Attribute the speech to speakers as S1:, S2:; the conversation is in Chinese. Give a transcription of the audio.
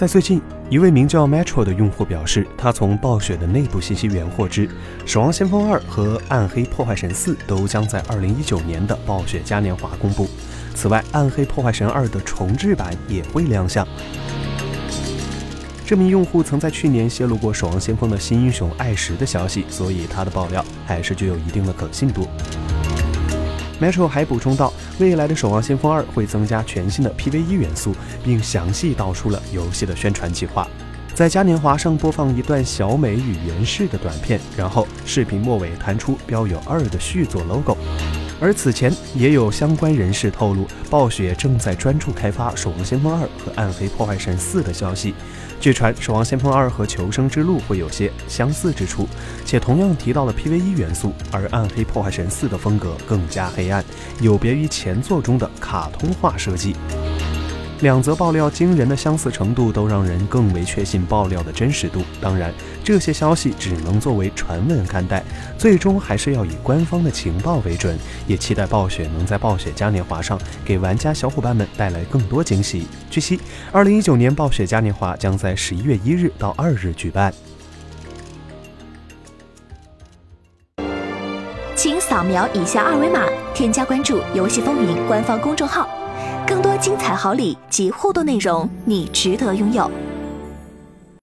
S1: 在最近，一位名叫 Metro 的用户表示，他从暴雪的内部信息源获知，《守望先锋二》和《暗黑破坏神四》都将在2019年的暴雪嘉年华公布。此外，《暗黑破坏神二》的重置版也会亮相。这名用户曾在去年泄露过《守望先锋》的新英雄艾什的消息，所以他的爆料还是具有一定的可信度。Metro 还补充道，未来的《守望先锋二》会增加全新的 PVE 元素，并详细道出了游戏的宣传计划。在嘉年华上播放一段小美与源氏的短片，然后视频末尾弹出标有“二”的续作 logo。而此前也有相关人士透露，暴雪正在专注开发《守望先锋二》和《暗黑破坏神四》的消息。据传，《守望先锋二》和《求生之路》会有些相似之处，且同样提到了 PVE 元素，而《暗黑破坏神四》的风格更加黑暗，有别于前作中的卡通化设计。两则爆料惊人的相似程度，都让人更为确信爆料的真实度。当然，这些消息只能作为传闻看待，最终还是要以官方的情报为准。也期待暴雪能在暴雪嘉年华上给玩家小伙伴们带来更多惊喜。据悉，二零一九年暴雪嘉年华将在十一月一日到二日举办。
S2: 请扫描以下二维码，添加关注“游戏风云”官方公众号。更多精彩好礼及互动内容，你值得拥有。